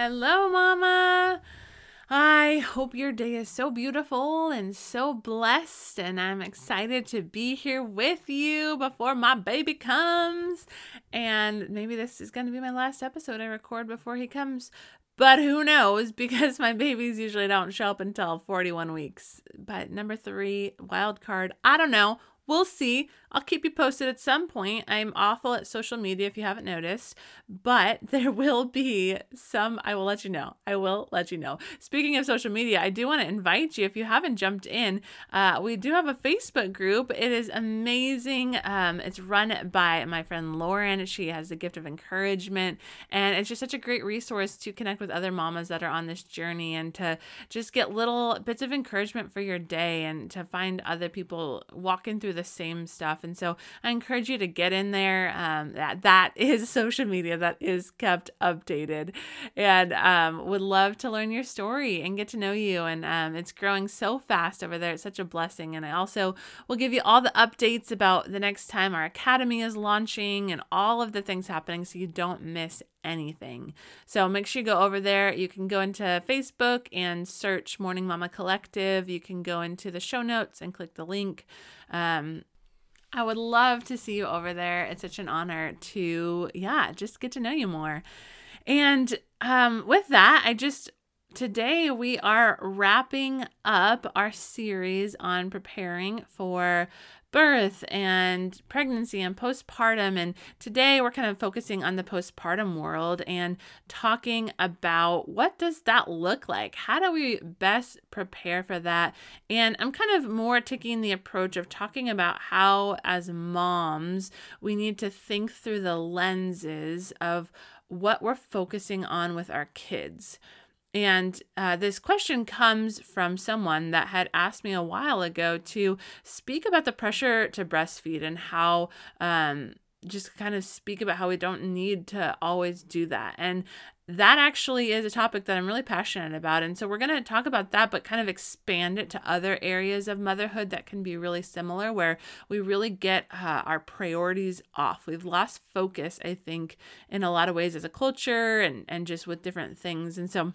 Hello, Mama. I hope your day is so beautiful and so blessed, and I'm excited to be here with you before my baby comes. And maybe this is going to be my last episode I record before he comes, but who knows because my babies usually don't show up until 41 weeks. But number three, wild card, I don't know. We'll see. I'll keep you posted at some point. I'm awful at social media if you haven't noticed, but there will be some, I will let you know. I will let you know. Speaking of social media, I do want to invite you, if you haven't jumped in, uh, we do have a Facebook group. It is amazing. Um, it's run by my friend Lauren. She has the gift of encouragement, and it's just such a great resource to connect with other mamas that are on this journey and to just get little bits of encouragement for your day and to find other people walking through the same stuff. And so I encourage you to get in there. Um, that that is social media that is kept updated, and um, would love to learn your story and get to know you. And um, it's growing so fast over there. It's such a blessing. And I also will give you all the updates about the next time our academy is launching and all of the things happening, so you don't miss anything. So make sure you go over there. You can go into Facebook and search Morning Mama Collective. You can go into the show notes and click the link. Um, I would love to see you over there. It's such an honor to, yeah, just get to know you more. And um, with that, I just, today we are wrapping up our series on preparing for birth and pregnancy and postpartum. And today we're kind of focusing on the postpartum world and talking about what does that look like? How do we best prepare for that? And I'm kind of more taking the approach of talking about how, as moms, we need to think through the lenses of what we're focusing on with our kids. And uh, this question comes from someone that had asked me a while ago to speak about the pressure to breastfeed and how, um, just kind of speak about how we don't need to always do that. And that actually is a topic that I'm really passionate about. And so we're going to talk about that, but kind of expand it to other areas of motherhood that can be really similar, where we really get uh, our priorities off. We've lost focus, I think, in a lot of ways as a culture and, and just with different things. And so,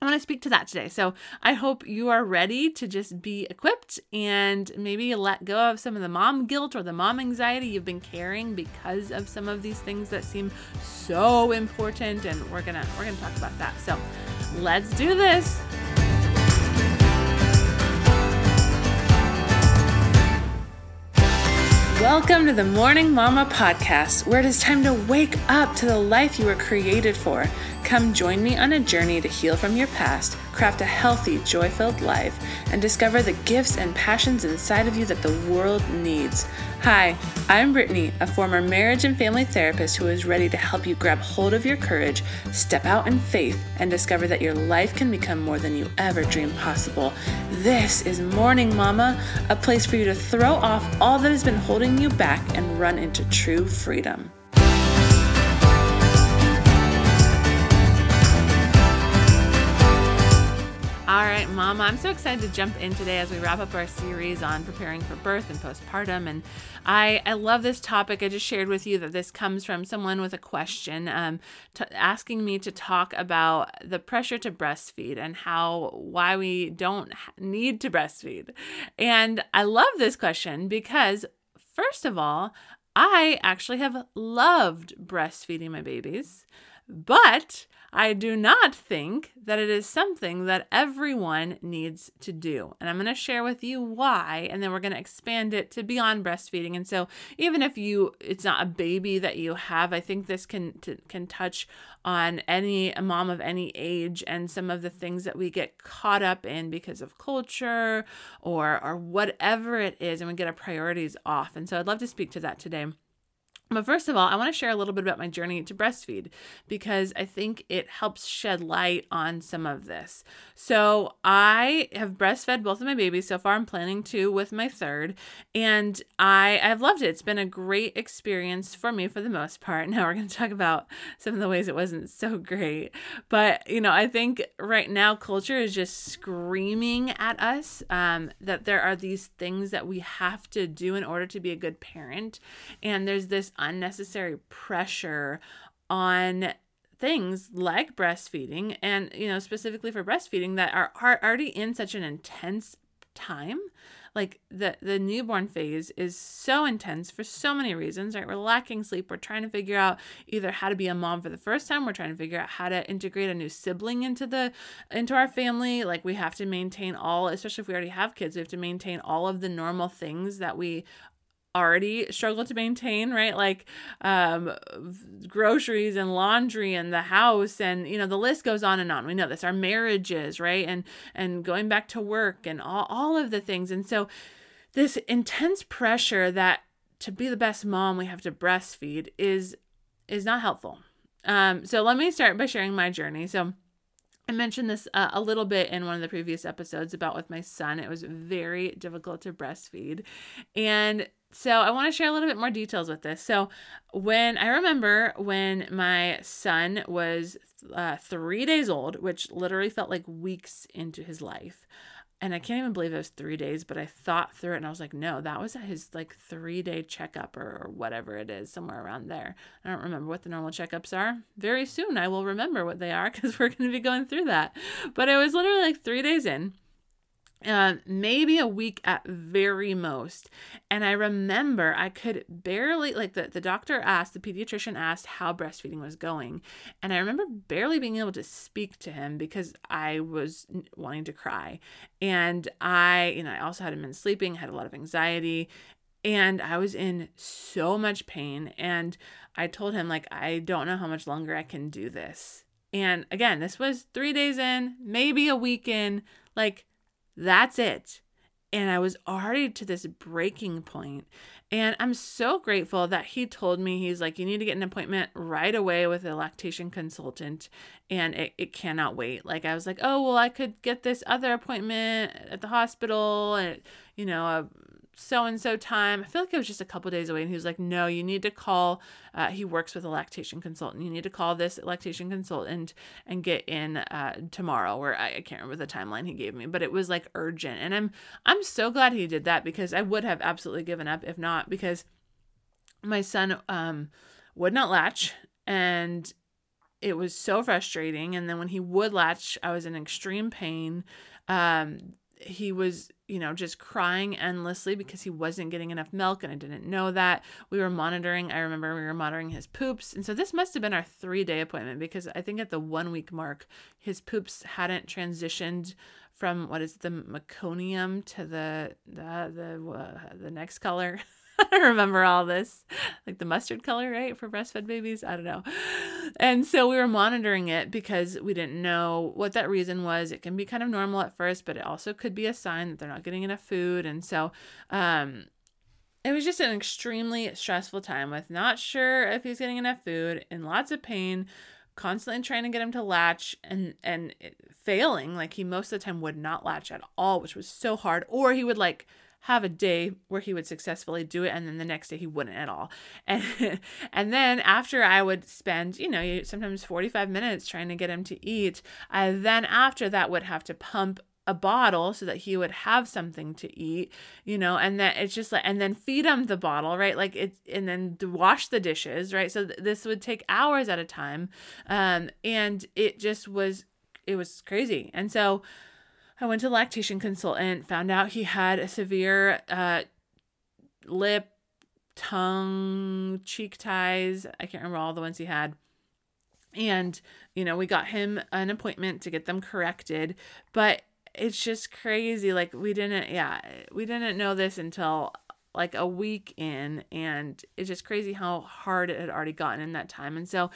I want to speak to that today. So I hope you are ready to just be equipped and maybe let go of some of the mom guilt or the mom anxiety you've been carrying because of some of these things that seem so important. And we're gonna we're gonna talk about that. So let's do this. Welcome to the Morning Mama podcast, where it is time to wake up to the life you were created for. Come join me on a journey to heal from your past, craft a healthy, joy filled life, and discover the gifts and passions inside of you that the world needs. Hi, I'm Brittany, a former marriage and family therapist who is ready to help you grab hold of your courage, step out in faith, and discover that your life can become more than you ever dreamed possible. This is Morning Mama, a place for you to throw off all that has been holding you back and run into true freedom. Right, Mama, I'm so excited to jump in today as we wrap up our series on preparing for birth and postpartum. And I, I love this topic. I just shared with you that this comes from someone with a question um, t- asking me to talk about the pressure to breastfeed and how, why we don't need to breastfeed. And I love this question because, first of all, I actually have loved breastfeeding my babies, but I do not think that it is something that everyone needs to do. And I'm going to share with you why, and then we're going to expand it to beyond breastfeeding. And so, even if you it's not a baby that you have, I think this can t- can touch on any mom of any age and some of the things that we get caught up in because of culture or or whatever it is and we get our priorities off. And so I'd love to speak to that today. But first of all, I want to share a little bit about my journey to breastfeed because I think it helps shed light on some of this. So, I have breastfed both of my babies so far. I'm planning to with my third, and I I've loved it. It's been a great experience for me for the most part. Now we're going to talk about some of the ways it wasn't so great. But, you know, I think right now culture is just screaming at us um, that there are these things that we have to do in order to be a good parent. And there's this unnecessary pressure on things like breastfeeding and you know specifically for breastfeeding that are, are already in such an intense time. Like the the newborn phase is so intense for so many reasons right? We're lacking sleep. We're trying to figure out either how to be a mom for the first time. We're trying to figure out how to integrate a new sibling into the into our family. Like we have to maintain all especially if we already have kids we have to maintain all of the normal things that we already struggle to maintain, right? Like um, groceries and laundry and the house and you know the list goes on and on. We know this. Our marriages, right? And and going back to work and all all of the things. And so this intense pressure that to be the best mom we have to breastfeed is is not helpful. Um, so let me start by sharing my journey. So I mentioned this uh, a little bit in one of the previous episodes about with my son. It was very difficult to breastfeed. And so I want to share a little bit more details with this. So when I remember when my son was uh, three days old, which literally felt like weeks into his life, and I can't even believe it was three days, but I thought through it and I was like, no, that was his like three day checkup or, or whatever it is, somewhere around there. I don't remember what the normal checkups are. Very soon I will remember what they are because we're going to be going through that. But it was literally like three days in uh, maybe a week at very most. And I remember I could barely, like, the, the doctor asked, the pediatrician asked how breastfeeding was going. And I remember barely being able to speak to him because I was wanting to cry. And I, you know, I also hadn't been sleeping, had a lot of anxiety, and I was in so much pain. And I told him, like, I don't know how much longer I can do this. And again, this was three days in, maybe a week in, like, that's it. And I was already to this breaking point. And I'm so grateful that he told me, he's like, you need to get an appointment right away with a lactation consultant. And it, it cannot wait. Like, I was like, oh, well, I could get this other appointment at the hospital and, you know, a so and so time. I feel like it was just a couple days away. And he was like, no, you need to call. Uh, he works with a lactation consultant. You need to call this lactation consultant and get in uh, tomorrow. Where I, I can't remember the timeline he gave me, but it was like urgent. And I'm I'm so glad he did that because I would have absolutely given up if not because my son um would not latch and it was so frustrating. And then when he would latch, I was in extreme pain. Um, he was you know, just crying endlessly because he wasn't getting enough milk and I didn't know that. We were monitoring, I remember we were monitoring his poops. And so this must have been our three day appointment because I think at the one week mark, his poops hadn't transitioned from what is the meconium to the the the, uh, the next color. I remember all this, like the mustard color, right, for breastfed babies. I don't know. And so we were monitoring it because we didn't know what that reason was. It can be kind of normal at first, but it also could be a sign that they're not getting enough food. And so, um, it was just an extremely stressful time with not sure if he's getting enough food and lots of pain constantly trying to get him to latch and and failing like he most of the time would not latch at all which was so hard or he would like have a day where he would successfully do it and then the next day he wouldn't at all and and then after i would spend you know sometimes 45 minutes trying to get him to eat i then after that would have to pump a bottle so that he would have something to eat, you know, and then it's just like, and then feed him the bottle, right? Like it, and then wash the dishes, right? So th- this would take hours at a time. Um, and it just was, it was crazy. And so, I went to lactation consultant, found out he had a severe uh, lip, tongue, cheek ties. I can't remember all the ones he had. And, you know, we got him an appointment to get them corrected. But it's just crazy. Like, we didn't, yeah, we didn't know this until like a week in. And it's just crazy how hard it had already gotten in that time. And so,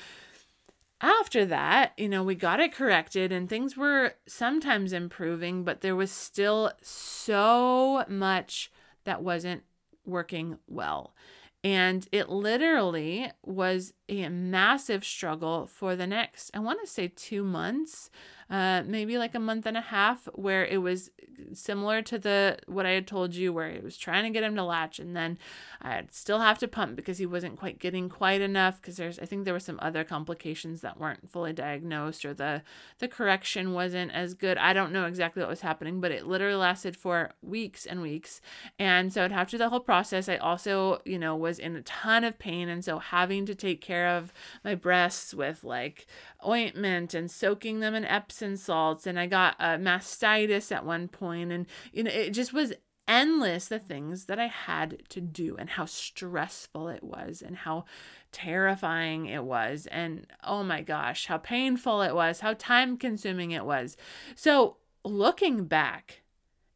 after that, you know, we got it corrected and things were sometimes improving, but there was still so much that wasn't working well. And it literally was a massive struggle for the next, I want to say, two months uh, maybe like a month and a half where it was similar to the what I had told you where it was trying to get him to latch and then I'd still have to pump because he wasn't quite getting quite enough because there's I think there were some other complications that weren't fully diagnosed or the the correction wasn't as good. I don't know exactly what was happening, but it literally lasted for weeks and weeks. And so I'd have to do the whole process. I also, you know, was in a ton of pain and so having to take care care of my breasts with like ointment and soaking them in Epsom salts. And I got a mastitis at one point, and you know, it just was endless the things that I had to do and how stressful it was and how terrifying it was and oh my gosh how painful it was how time consuming it was so looking back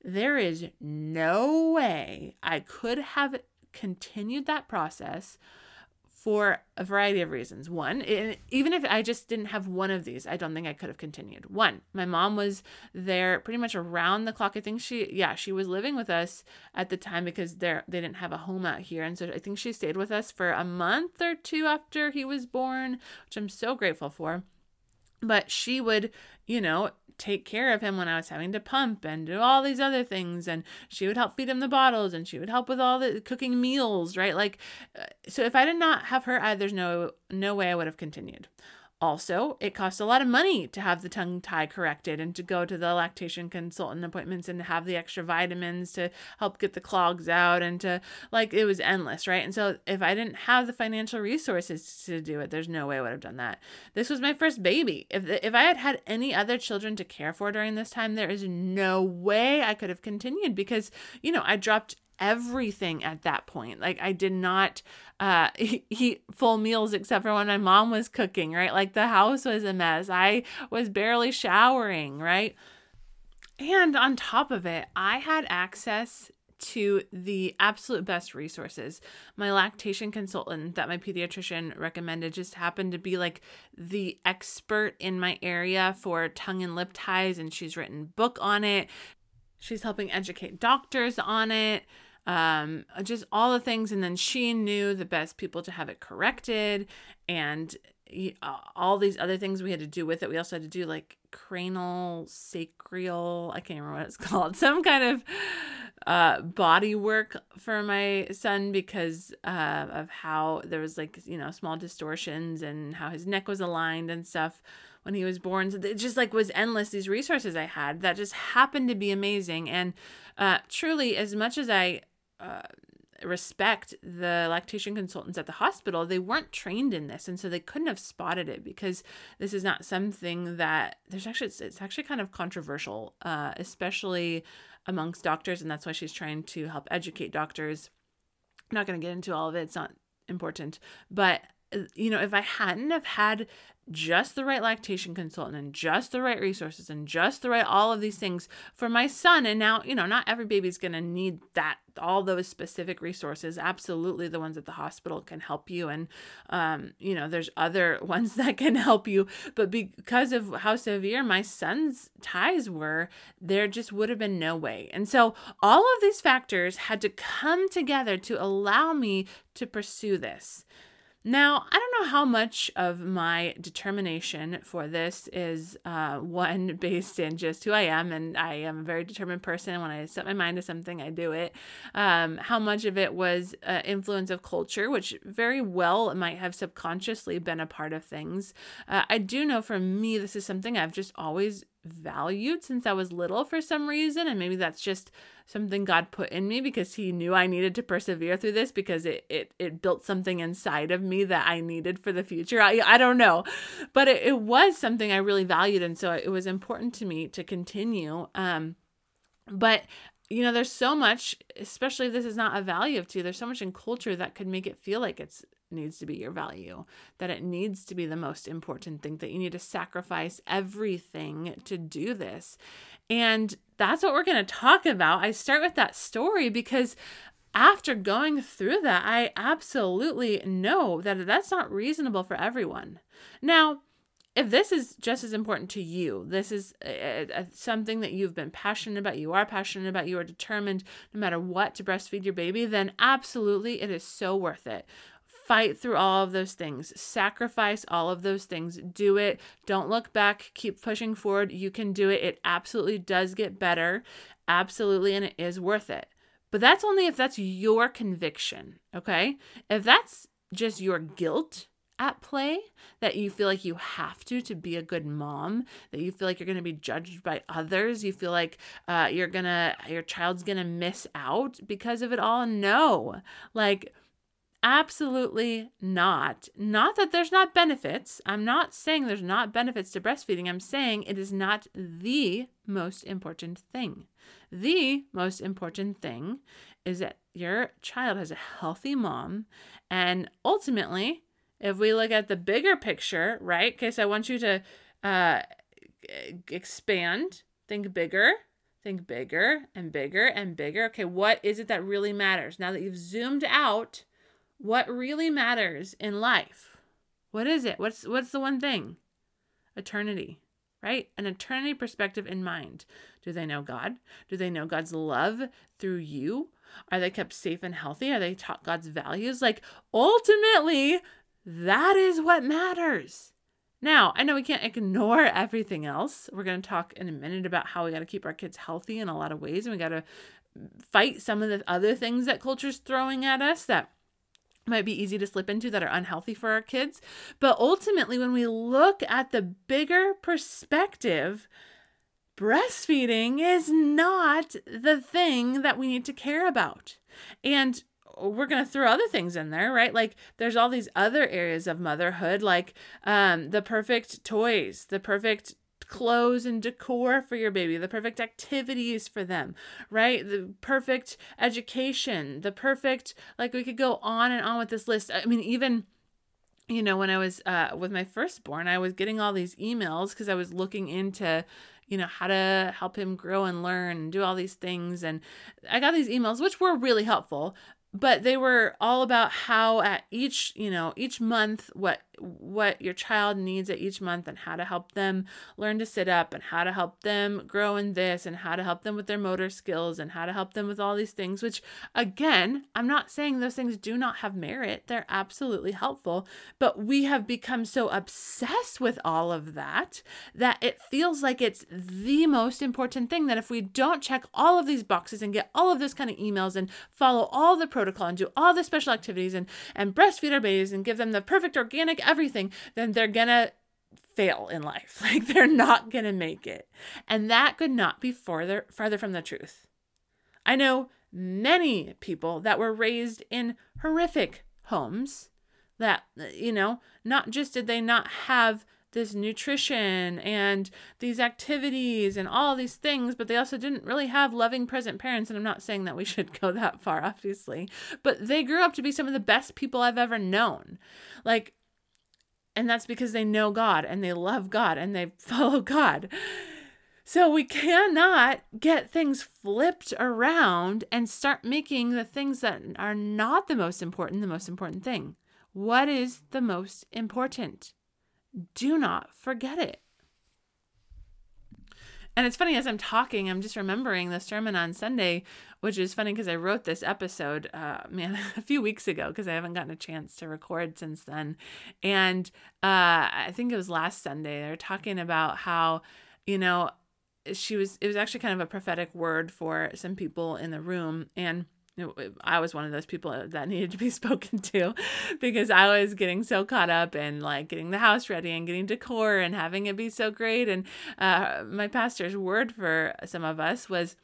there is no way I could have continued that process for a variety of reasons. One, even if I just didn't have one of these, I don't think I could have continued. One, my mom was there pretty much around the clock. I think she, yeah, she was living with us at the time because they they didn't have a home out here, and so I think she stayed with us for a month or two after he was born, which I'm so grateful for. But she would, you know, take care of him when I was having to pump and do all these other things. And she would help feed him the bottles and she would help with all the cooking meals, right? Like, uh, so if I did not have her, I, there's no, no way I would have continued. Also, it costs a lot of money to have the tongue tie corrected and to go to the lactation consultant appointments and to have the extra vitamins to help get the clogs out and to like it was endless, right? And so if I didn't have the financial resources to do it, there's no way I would have done that. This was my first baby. If if I had had any other children to care for during this time, there is no way I could have continued because, you know, I dropped everything at that point. Like I did not uh, eat full meals except for when my mom was cooking, right? Like the house was a mess. I was barely showering, right? And on top of it, I had access to the absolute best resources. My lactation consultant that my pediatrician recommended just happened to be like the expert in my area for tongue and lip ties and she's written book on it. She's helping educate doctors on it um, just all the things. And then she knew the best people to have it corrected and all these other things we had to do with it. We also had to do like cranial sacral, I can't remember what it's called, some kind of uh, body work for my son because uh, of how there was like, you know, small distortions and how his neck was aligned and stuff when he was born. So it just like was endless, these resources I had that just happened to be amazing. And uh, truly, as much as I uh, respect the lactation consultants at the hospital, they weren't trained in this, and so they couldn't have spotted it because this is not something that there's actually it's, it's actually kind of controversial, uh, especially amongst doctors, and that's why she's trying to help educate doctors. I'm not going to get into all of it; it's not important, but uh, you know, if I hadn't have had just the right lactation consultant and just the right resources and just the right all of these things for my son. And now you know not every baby's going to need that all those specific resources. Absolutely the ones at the hospital can help you. And um, you know there's other ones that can help you. But because of how severe my son's ties were there just would have been no way. And so all of these factors had to come together to allow me to pursue this now, I don't know how much of my determination for this is uh, one based in just who I am, and I am a very determined person. When I set my mind to something, I do it. Um, how much of it was uh, influence of culture, which very well might have subconsciously been a part of things. Uh, I do know for me, this is something I've just always valued since I was little for some reason. And maybe that's just something God put in me because he knew I needed to persevere through this because it it, it built something inside of me that I needed for the future. I, I don't know. But it, it was something I really valued. And so it was important to me to continue. Um, but you know, there's so much, especially if this is not a value of two, there's so much in culture that could make it feel like it's needs to be your value, that it needs to be the most important thing, that you need to sacrifice everything to do this. And that's what we're going to talk about. I start with that story because after going through that, I absolutely know that that's not reasonable for everyone. Now, if this is just as important to you, this is a, a, something that you've been passionate about, you are passionate about, you are determined no matter what to breastfeed your baby, then absolutely it is so worth it fight through all of those things, sacrifice all of those things, do it. Don't look back, keep pushing forward. You can do it. It absolutely does get better. Absolutely, and it is worth it. But that's only if that's your conviction, okay? If that's just your guilt at play, that you feel like you have to to be a good mom, that you feel like you're going to be judged by others, you feel like uh, you're to, your child's to miss out because of it all. No. Like, Absolutely not. Not that there's not benefits. I'm not saying there's not benefits to breastfeeding. I'm saying it is not the most important thing. The most important thing is that your child has a healthy mom. And ultimately, if we look at the bigger picture, right? Okay, so I want you to uh, expand, think bigger, think bigger and bigger and bigger. Okay, what is it that really matters? Now that you've zoomed out, what really matters in life? What is it? What's what's the one thing? Eternity, right? An eternity perspective in mind. Do they know God? Do they know God's love through you? Are they kept safe and healthy? Are they taught God's values? Like ultimately, that is what matters. Now, I know we can't ignore everything else. We're going to talk in a minute about how we got to keep our kids healthy in a lot of ways and we got to fight some of the other things that culture's throwing at us that might be easy to slip into that are unhealthy for our kids. But ultimately, when we look at the bigger perspective, breastfeeding is not the thing that we need to care about. And we're going to throw other things in there, right? Like there's all these other areas of motherhood, like um, the perfect toys, the perfect clothes and decor for your baby, the perfect activities for them, right? The perfect education, the perfect, like we could go on and on with this list. I mean, even you know when i was uh, with my firstborn i was getting all these emails because i was looking into you know how to help him grow and learn and do all these things and i got these emails which were really helpful but they were all about how at each you know each month what what your child needs at each month and how to help them learn to sit up and how to help them grow in this and how to help them with their motor skills and how to help them with all these things which again i'm not saying those things do not have merit. They're absolutely helpful. But we have become so obsessed with all of that that it feels like it's the most important thing that if we don't check all of these boxes and get all of those kind of emails and follow all the protocol and do all the special activities and and breastfeed our babies and give them the perfect organic everything, then they're gonna fail in life. Like they're not gonna make it. And that could not be farther farther from the truth. I know many people that were raised in horrific homes that you know, not just did they not have this nutrition and these activities and all these things, but they also didn't really have loving present parents. And I'm not saying that we should go that far, obviously, but they grew up to be some of the best people I've ever known. Like, and that's because they know God and they love God and they follow God. So we cannot get things flipped around and start making the things that are not the most important the most important thing. What is the most important? Do not forget it. And it's funny as I'm talking, I'm just remembering the sermon on Sunday, which is funny because I wrote this episode, uh, man, a few weeks ago because I haven't gotten a chance to record since then. And uh, I think it was last Sunday. They're talking about how, you know, she was. It was actually kind of a prophetic word for some people in the room, and I was one of those people that needed to be spoken to because I was getting so caught up in like getting the house ready and getting decor and having it be so great. And uh, my pastor's word for some of us was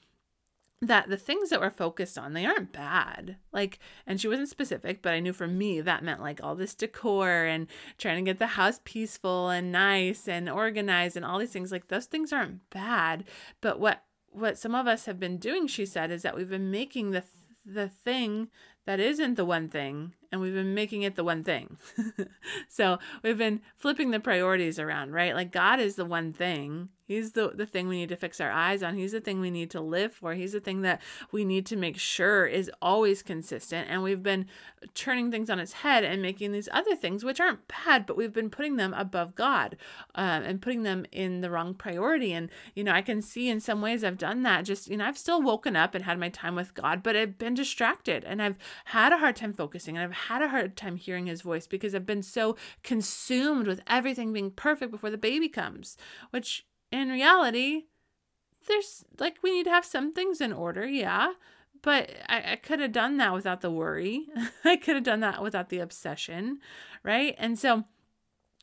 that the things that we're focused on they aren't bad. Like and she wasn't specific but i knew for me that meant like all this decor and trying to get the house peaceful and nice and organized and all these things. Like those things aren't bad. But what what some of us have been doing she said is that we've been making the the thing that isn't the one thing and we've been making it the one thing. so we've been flipping the priorities around, right? Like God is the one thing He's the, the thing we need to fix our eyes on. He's the thing we need to live for. He's the thing that we need to make sure is always consistent. And we've been turning things on its head and making these other things, which aren't bad, but we've been putting them above God um, and putting them in the wrong priority. And, you know, I can see in some ways I've done that. Just, you know, I've still woken up and had my time with God, but I've been distracted and I've had a hard time focusing and I've had a hard time hearing his voice because I've been so consumed with everything being perfect before the baby comes, which in reality, there's like we need to have some things in order, yeah. But I, I could have done that without the worry. I could have done that without the obsession, right? And so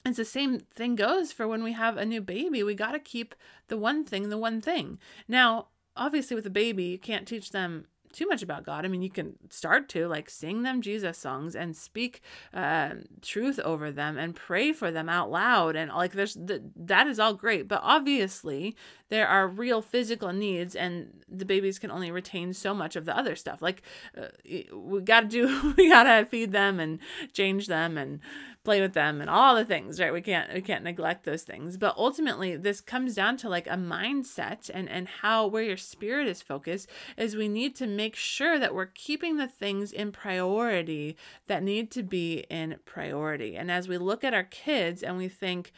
it's the same thing goes for when we have a new baby. We got to keep the one thing the one thing. Now, obviously, with a baby, you can't teach them too much about God. I mean, you can start to like sing them Jesus songs and speak uh, truth over them and pray for them out loud. And like, there's th- that is all great. But obviously, there are real physical needs, and the babies can only retain so much of the other stuff. Like, uh, we got to do, we got to feed them and change them and play with them and all the things right we can't we can't neglect those things but ultimately this comes down to like a mindset and and how where your spirit is focused is we need to make sure that we're keeping the things in priority that need to be in priority and as we look at our kids and we think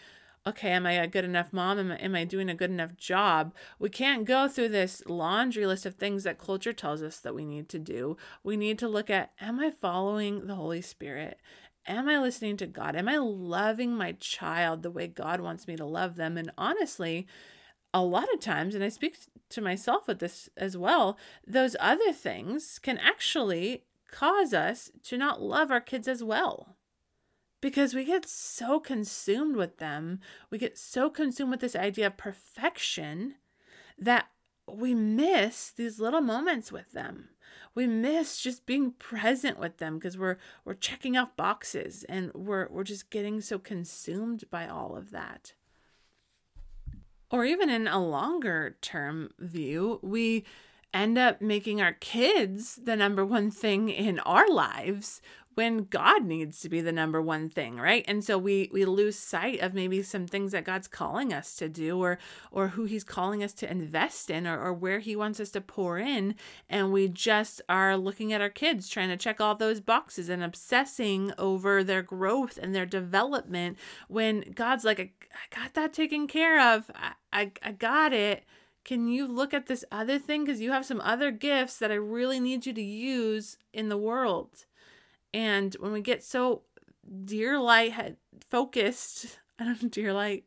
okay, am I a good enough mom? Am I, am I doing a good enough job? We can't go through this laundry list of things that culture tells us that we need to do. We need to look at, am I following the Holy Spirit? Am I listening to God? Am I loving my child the way God wants me to love them? And honestly, a lot of times, and I speak to myself with this as well, those other things can actually cause us to not love our kids as well. Because we get so consumed with them, we get so consumed with this idea of perfection that we miss these little moments with them we miss just being present with them because we're we're checking off boxes and we're we're just getting so consumed by all of that. Or even in a longer term view we end up making our kids the number one thing in our lives when God needs to be the number one thing, right? And so we we lose sight of maybe some things that God's calling us to do or or who he's calling us to invest in or, or where he wants us to pour in and we just are looking at our kids trying to check all those boxes and obsessing over their growth and their development when God's like I, I got that taken care of. I, I, I got it can you look at this other thing because you have some other gifts that I really need you to use in the world and when we get so deer light focused, I don't know, deer light,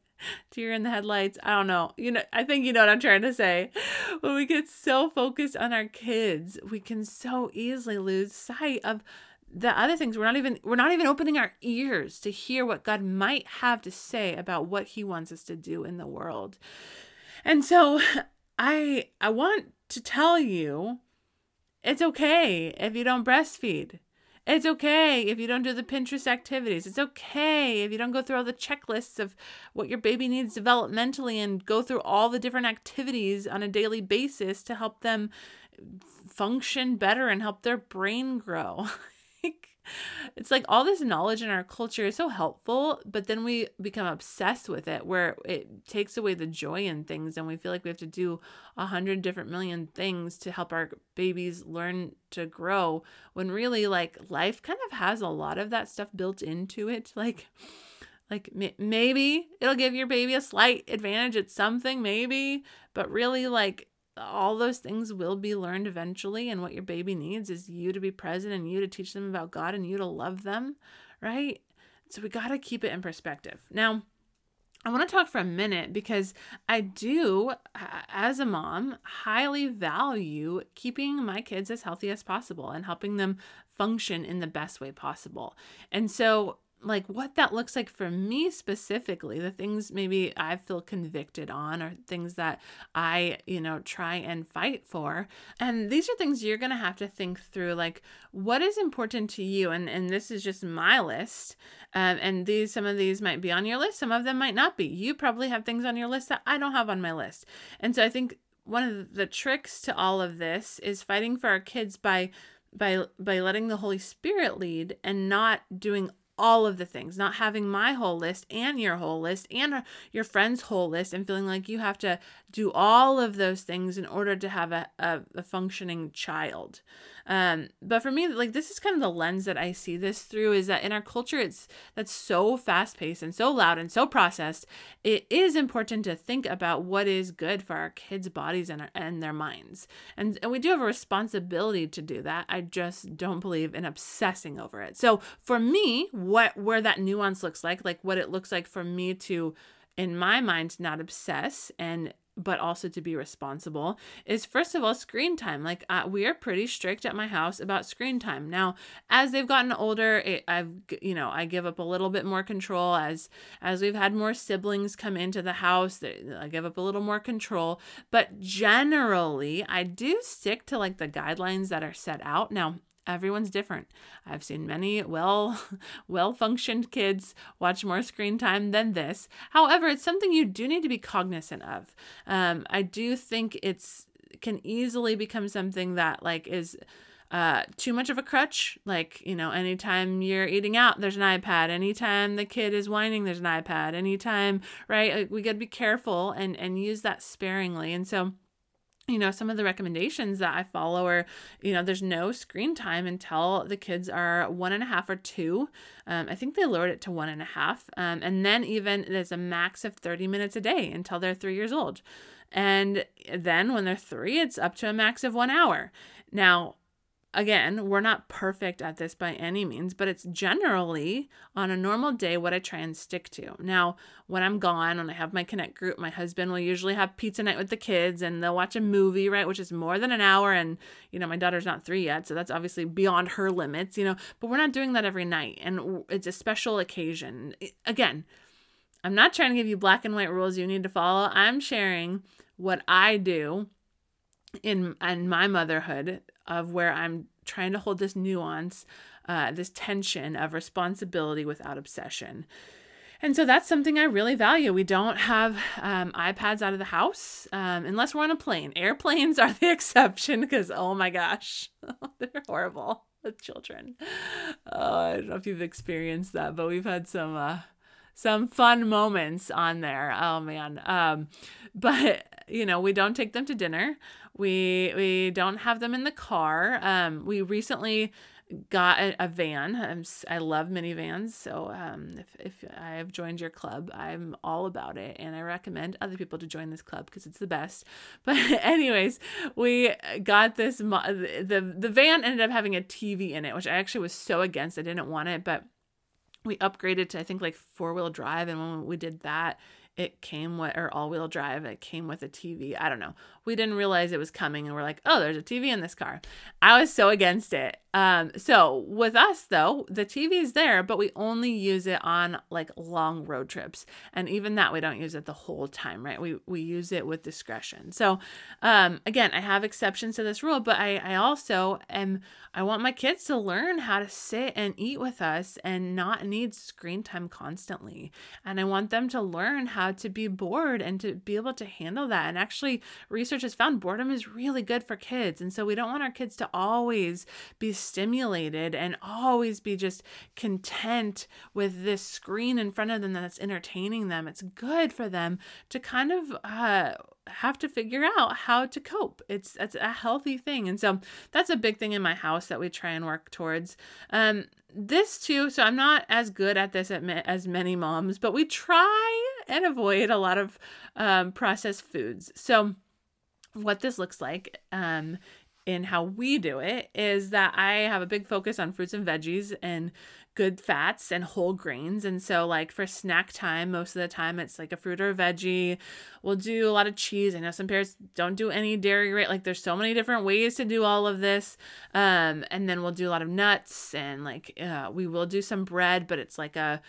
deer in the headlights, I don't know. You know, I think you know what I'm trying to say. When we get so focused on our kids, we can so easily lose sight of the other things we're not even we're not even opening our ears to hear what God might have to say about what he wants us to do in the world. And so I I want to tell you it's okay if you don't breastfeed. It's okay if you don't do the Pinterest activities. It's okay if you don't go through all the checklists of what your baby needs developmentally and go through all the different activities on a daily basis to help them function better and help their brain grow. it's like all this knowledge in our culture is so helpful, but then we become obsessed with it where it takes away the joy in things and we feel like we have to do a hundred different million things to help our babies learn to grow when really like life kind of has a lot of that stuff built into it. Like, like maybe it'll give your baby a slight advantage at something, maybe, but really like all those things will be learned eventually. And what your baby needs is you to be present and you to teach them about God and you to love them, right? So we got to keep it in perspective. Now, I want to talk for a minute because I do, as a mom, highly value keeping my kids as healthy as possible and helping them function in the best way possible. And so like what that looks like for me specifically the things maybe i feel convicted on or things that i you know try and fight for. And these are things you're going to have to think through like what is important to you? And and this is just my list. Um, and these some of these might be on your list some of them might not be. You probably have things on your list that i don't have on my list. And so i think one of the tricks to all of this is fighting for our kids by by by letting the holy spirit lead and not doing all of the things, not having my whole list and your whole list and uh, your friend's whole list and feeling like you have to do all of those things in order to have a, a, a functioning child. Um, but for me, like this is kind of the lens that I see this through is that in our culture, it's that's so fast paced and so loud and so processed. It is important to think about what is good for our kids' bodies and, our, and their minds. And, and we do have a responsibility to do that. I just don't believe in obsessing over it. So for me, what where that nuance looks like, like what it looks like for me to in my mind, not obsess and but also to be responsible is first of all screen time. Like uh, we are pretty strict at my house about screen time. Now as they've gotten older it, i've you know i give up a little bit more control as as we've had more siblings come into the house i give up a little more control. But generally i do stick to like the guidelines that are set out. Now everyone's different. I've seen many well well functioned kids watch more screen time than this. However, it's something you do need to be cognizant of. Um, I do think it's can easily become something that like is uh, too much of a crutch. Like, you know, anytime you're eating out, there's an iPad. Anytime the kid is whining, there's an iPad. Anytime, right? Like, we got to be careful and, and use that sparingly. And so, you know, some of the recommendations that I follow are, you know, there's no screen time until the kids are one and a half or two. Um, I think they lowered it to one and a half. Um, and then even there's a max of 30 minutes a day until they're three years old. And then when they're three, it's up to a max of one hour. Now, again, we're not perfect at this by any means, but it's generally on a normal day what I try and stick to. Now, when I'm gone, and I have my Connect group, my husband will usually have pizza night with the kids and they'll watch a movie, right, which is more than an hour. And, you know, my daughter's not three yet, so that's obviously beyond her limits, you know, but we're not doing that every night. And it's a special occasion. Again, I'm not trying to give you black and white rules you need to follow. I'm sharing what I do in in my motherhood of where I'm trying to hold this nuance, uh, this tension of responsibility without obsession. And so that's something I really value. We don't have um, iPads out of the house um, unless we're on a plane. Airplanes are the exception because, oh my gosh, they're horrible with children. Oh, I don't know if you've experienced that, but we've had some uh, some fun moments on there. Oh man. Um, but you know, we don't take them to dinner. We we don't have them in the car. Um, we recently got a, a van. I'm, I love minivans. So um, if, if I have joined your club, I'm all about it. And I recommend other people to join this club because it's the best. But anyways, we got this, the, the van ended up having a TV in it, which I actually was so against. I didn't want it, but we upgraded to, I think like four wheel drive. And when we did that, it came with or all-wheel drive it came with a tv i don't know. We didn't realize it was coming and we're like oh there's a tv in this car. I was so against it um so with us though the tv is there but we only use it on like long road trips. And even that we don't use it the whole time right? We we use it with discretion. So um again i have exceptions to this rule but i i also am i want my kids to learn how to sit and eat with us and not need screen time constantly. And i want them to learn how to be bored and to be able to handle that. And actually research has found boredom is really good for kids. And so we don't want our kids to always be stimulated and always be just content with this screen in front of them that's entertaining them. It's good for them to kind of uh, have to figure out how to cope. It's it's a healthy thing, and so that's a big thing in my house that we try and work towards. Um, this too. So I'm not as good at this as many moms, but we try and avoid a lot of um, processed foods. So what this looks like um, in how we do it is that I have a big focus on fruits and veggies and good fats and whole grains. And so, like for snack time, most of the time it's like a fruit or a veggie. We'll do a lot of cheese. I know some parents don't do any dairy, right? Like there's so many different ways to do all of this. Um, and then we'll do a lot of nuts and like uh, we will do some bread, but it's like a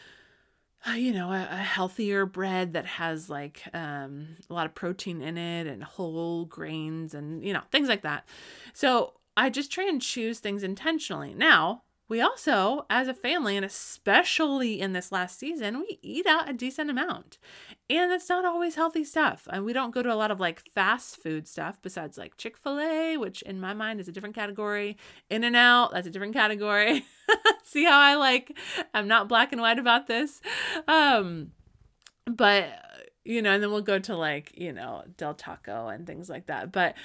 you know, a, a, healthier bread that has like um, a lot of protein in it and whole grains and, you know, things like that. So I just try and choose things intentionally. Now, we also, as a family, and especially in this last season, we eat out a decent amount. And that's not always healthy stuff. And we don't go to a lot of like fast food stuff besides like Chick fil A, which in my mind is a different category. In-N-Out, that's a different category. See how I like, I'm not black and white about this. Um, but, you know, and then we'll go to like, you know, Del Taco and things like that. But,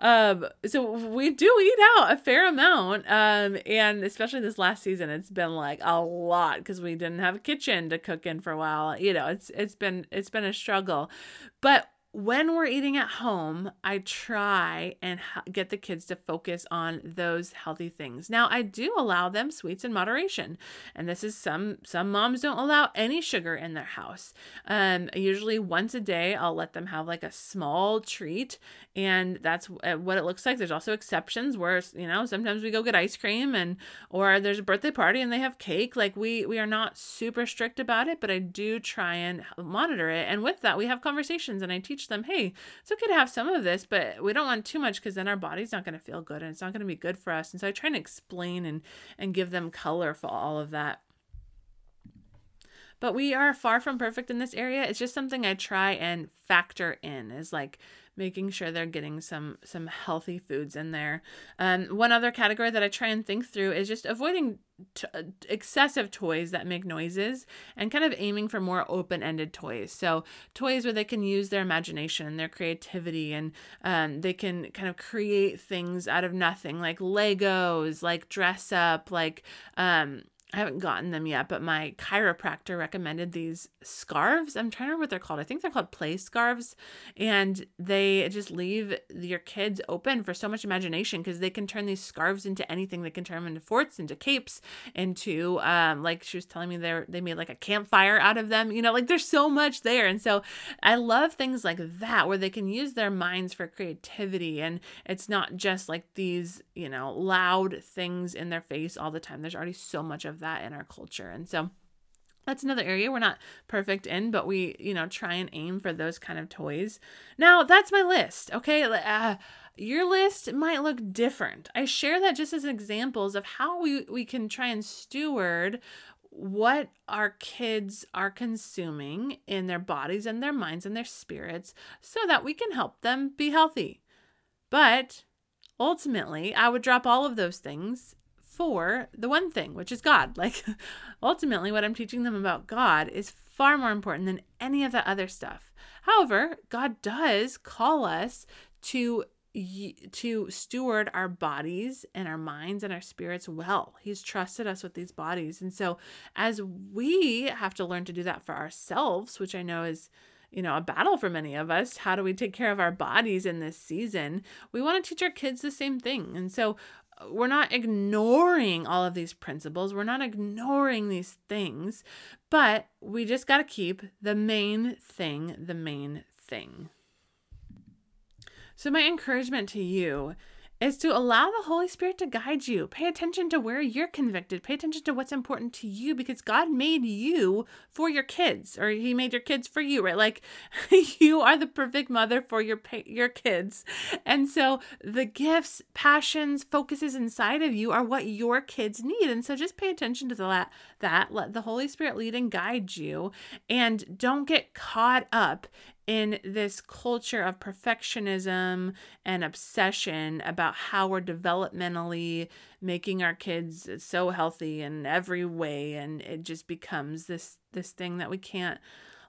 um, so we do eat out a fair amount. Um, and especially this last season, it's been like a lot because we didn't have a kitchen to cook in for a while. You know, it's it's been it's been a struggle. But when we're eating at home, I try and get the kids to focus on those healthy things. Now, I do allow them sweets in moderation, and this is some some moms don't allow any sugar in their house. Um, usually once a day, I'll let them have like a small treat, and that's uh, what it looks like. There's also exceptions where you know sometimes we go get ice cream, and or there's a birthday party and they have cake. Like we we are not super strict about it, but I do try and monitor it, and with that, we have conversations, and I teach teach them, hey, it's okay to have some of this, but we don't want too much because then our body's not going to feel good and it's not going to be good for us. And so I try and explain and and give them color for all of that. But we are far from perfect in this area. It's just something I try and factor in is like making sure they're getting some some healthy foods in there. Um, one other category that I try and think through is just avoiding t- excessive toys that make noises and kind of aiming for more open-ended toys. So toys where they can use their imagination and their creativity and um, they can kind of create things out of nothing, like Legos, like dress up, like um, I haven't gotten them yet, but my chiropractor recommended these scarves. I'm trying to remember what they're called. I think they're called play scarves. And they just leave your kids open for so much imagination because they can turn these scarves into anything. They can turn them into forts, into capes, into um, like she was telling me they they made like a campfire out of them. You know, like there's so much there. And so I love things like that where they can use their minds for creativity and it's not just like these, you know, loud things in their face all the time. There's already so much of that in our culture. And so that's another area we're not perfect in, but we, you know, try and aim for those kind of toys. Now, that's my list. Okay. Uh, your list might look different. I share that just as examples of how we, we can try and steward what our kids are consuming in their bodies and their minds and their spirits so that we can help them be healthy. But ultimately, I would drop all of those things for the one thing, which is God. Like, ultimately, what I'm teaching them about God is far more important than any of that other stuff. However, God does call us to to steward our bodies and our minds and our spirits well. He's trusted us with these bodies. And so as we have to learn to do that for ourselves, which I know is you know, a battle for many of us. How do we take care of our bodies in this season? We want to teach our kids the same thing. And so we're not ignoring all of these principles. We're not ignoring these things, but we just got to keep the main thing the main thing. So, my encouragement to you is to allow the Holy Spirit to guide you. Pay attention to where you're convicted. Pay attention to what's important to you because God made you for your kids or he made your kids for you, right? Like you are the perfect mother for your your kids. And so the gifts, passions, focuses inside of you are what your kids need. And so just pay attention to that that. Let the Holy Spirit lead and guide you and don't get caught up in this culture of perfectionism and obsession about how we're developmentally making our kids so healthy in every way and it just becomes this this thing that we can't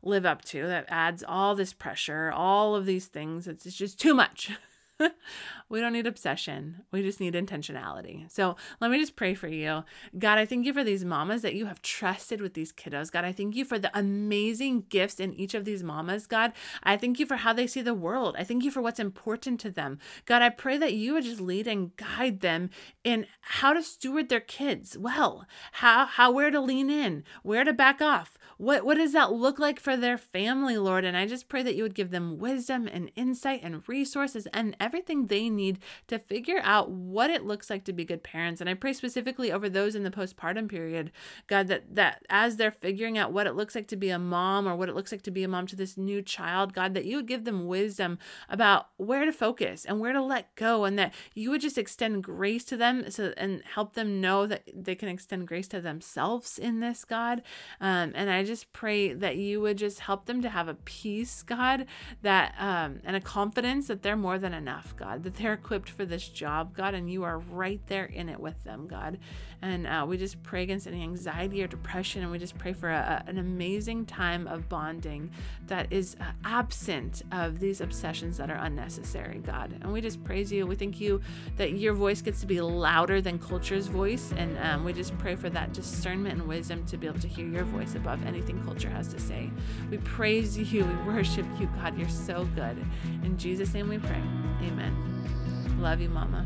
live up to that adds all this pressure all of these things. It's, just too much we don't need obsession. We just need intentionality. So let me just pray for you. God, I thank you for these mamas that you have trusted with these kiddos. God, I thank you for the amazing gifts in each of these mamas. God, I thank you for how they see the world. I thank you for what's important to them. God, I pray that you would just lead and guide them in how to steward their kids well, how, how where to lean in, where to back off. What, what does that look like for their family, Lord? And I just pray that you would give them wisdom and insight and resources and everything they need to figure out what it looks like to be good parents. And I pray specifically over those in the postpartum period, God, that that as they're figuring out what it looks like to be a mom or what it looks like to be a mom to this new child, God, that you would give them wisdom about where to focus and where to let go, and that you would just extend grace to them so and help them know that they can extend grace to themselves in this, God. Um, and I just pray that you would just help them to have a peace, God, that um, and a confidence that they're more than enough, God, that they're equipped for this job, God, and you are right there in it with them, God. And uh, we just pray against any anxiety or depression, and we just pray for a, an amazing time of bonding that is uh, absent of these obsessions that are unnecessary, God. And we just praise you. We thank you that your voice gets to be louder than culture's voice, and um, we just pray for that discernment and wisdom to be able to hear your voice above anything culture has to say. We praise you. We worship you, God. You're so good. In Jesus' name we pray. Amen. Love you, Mama.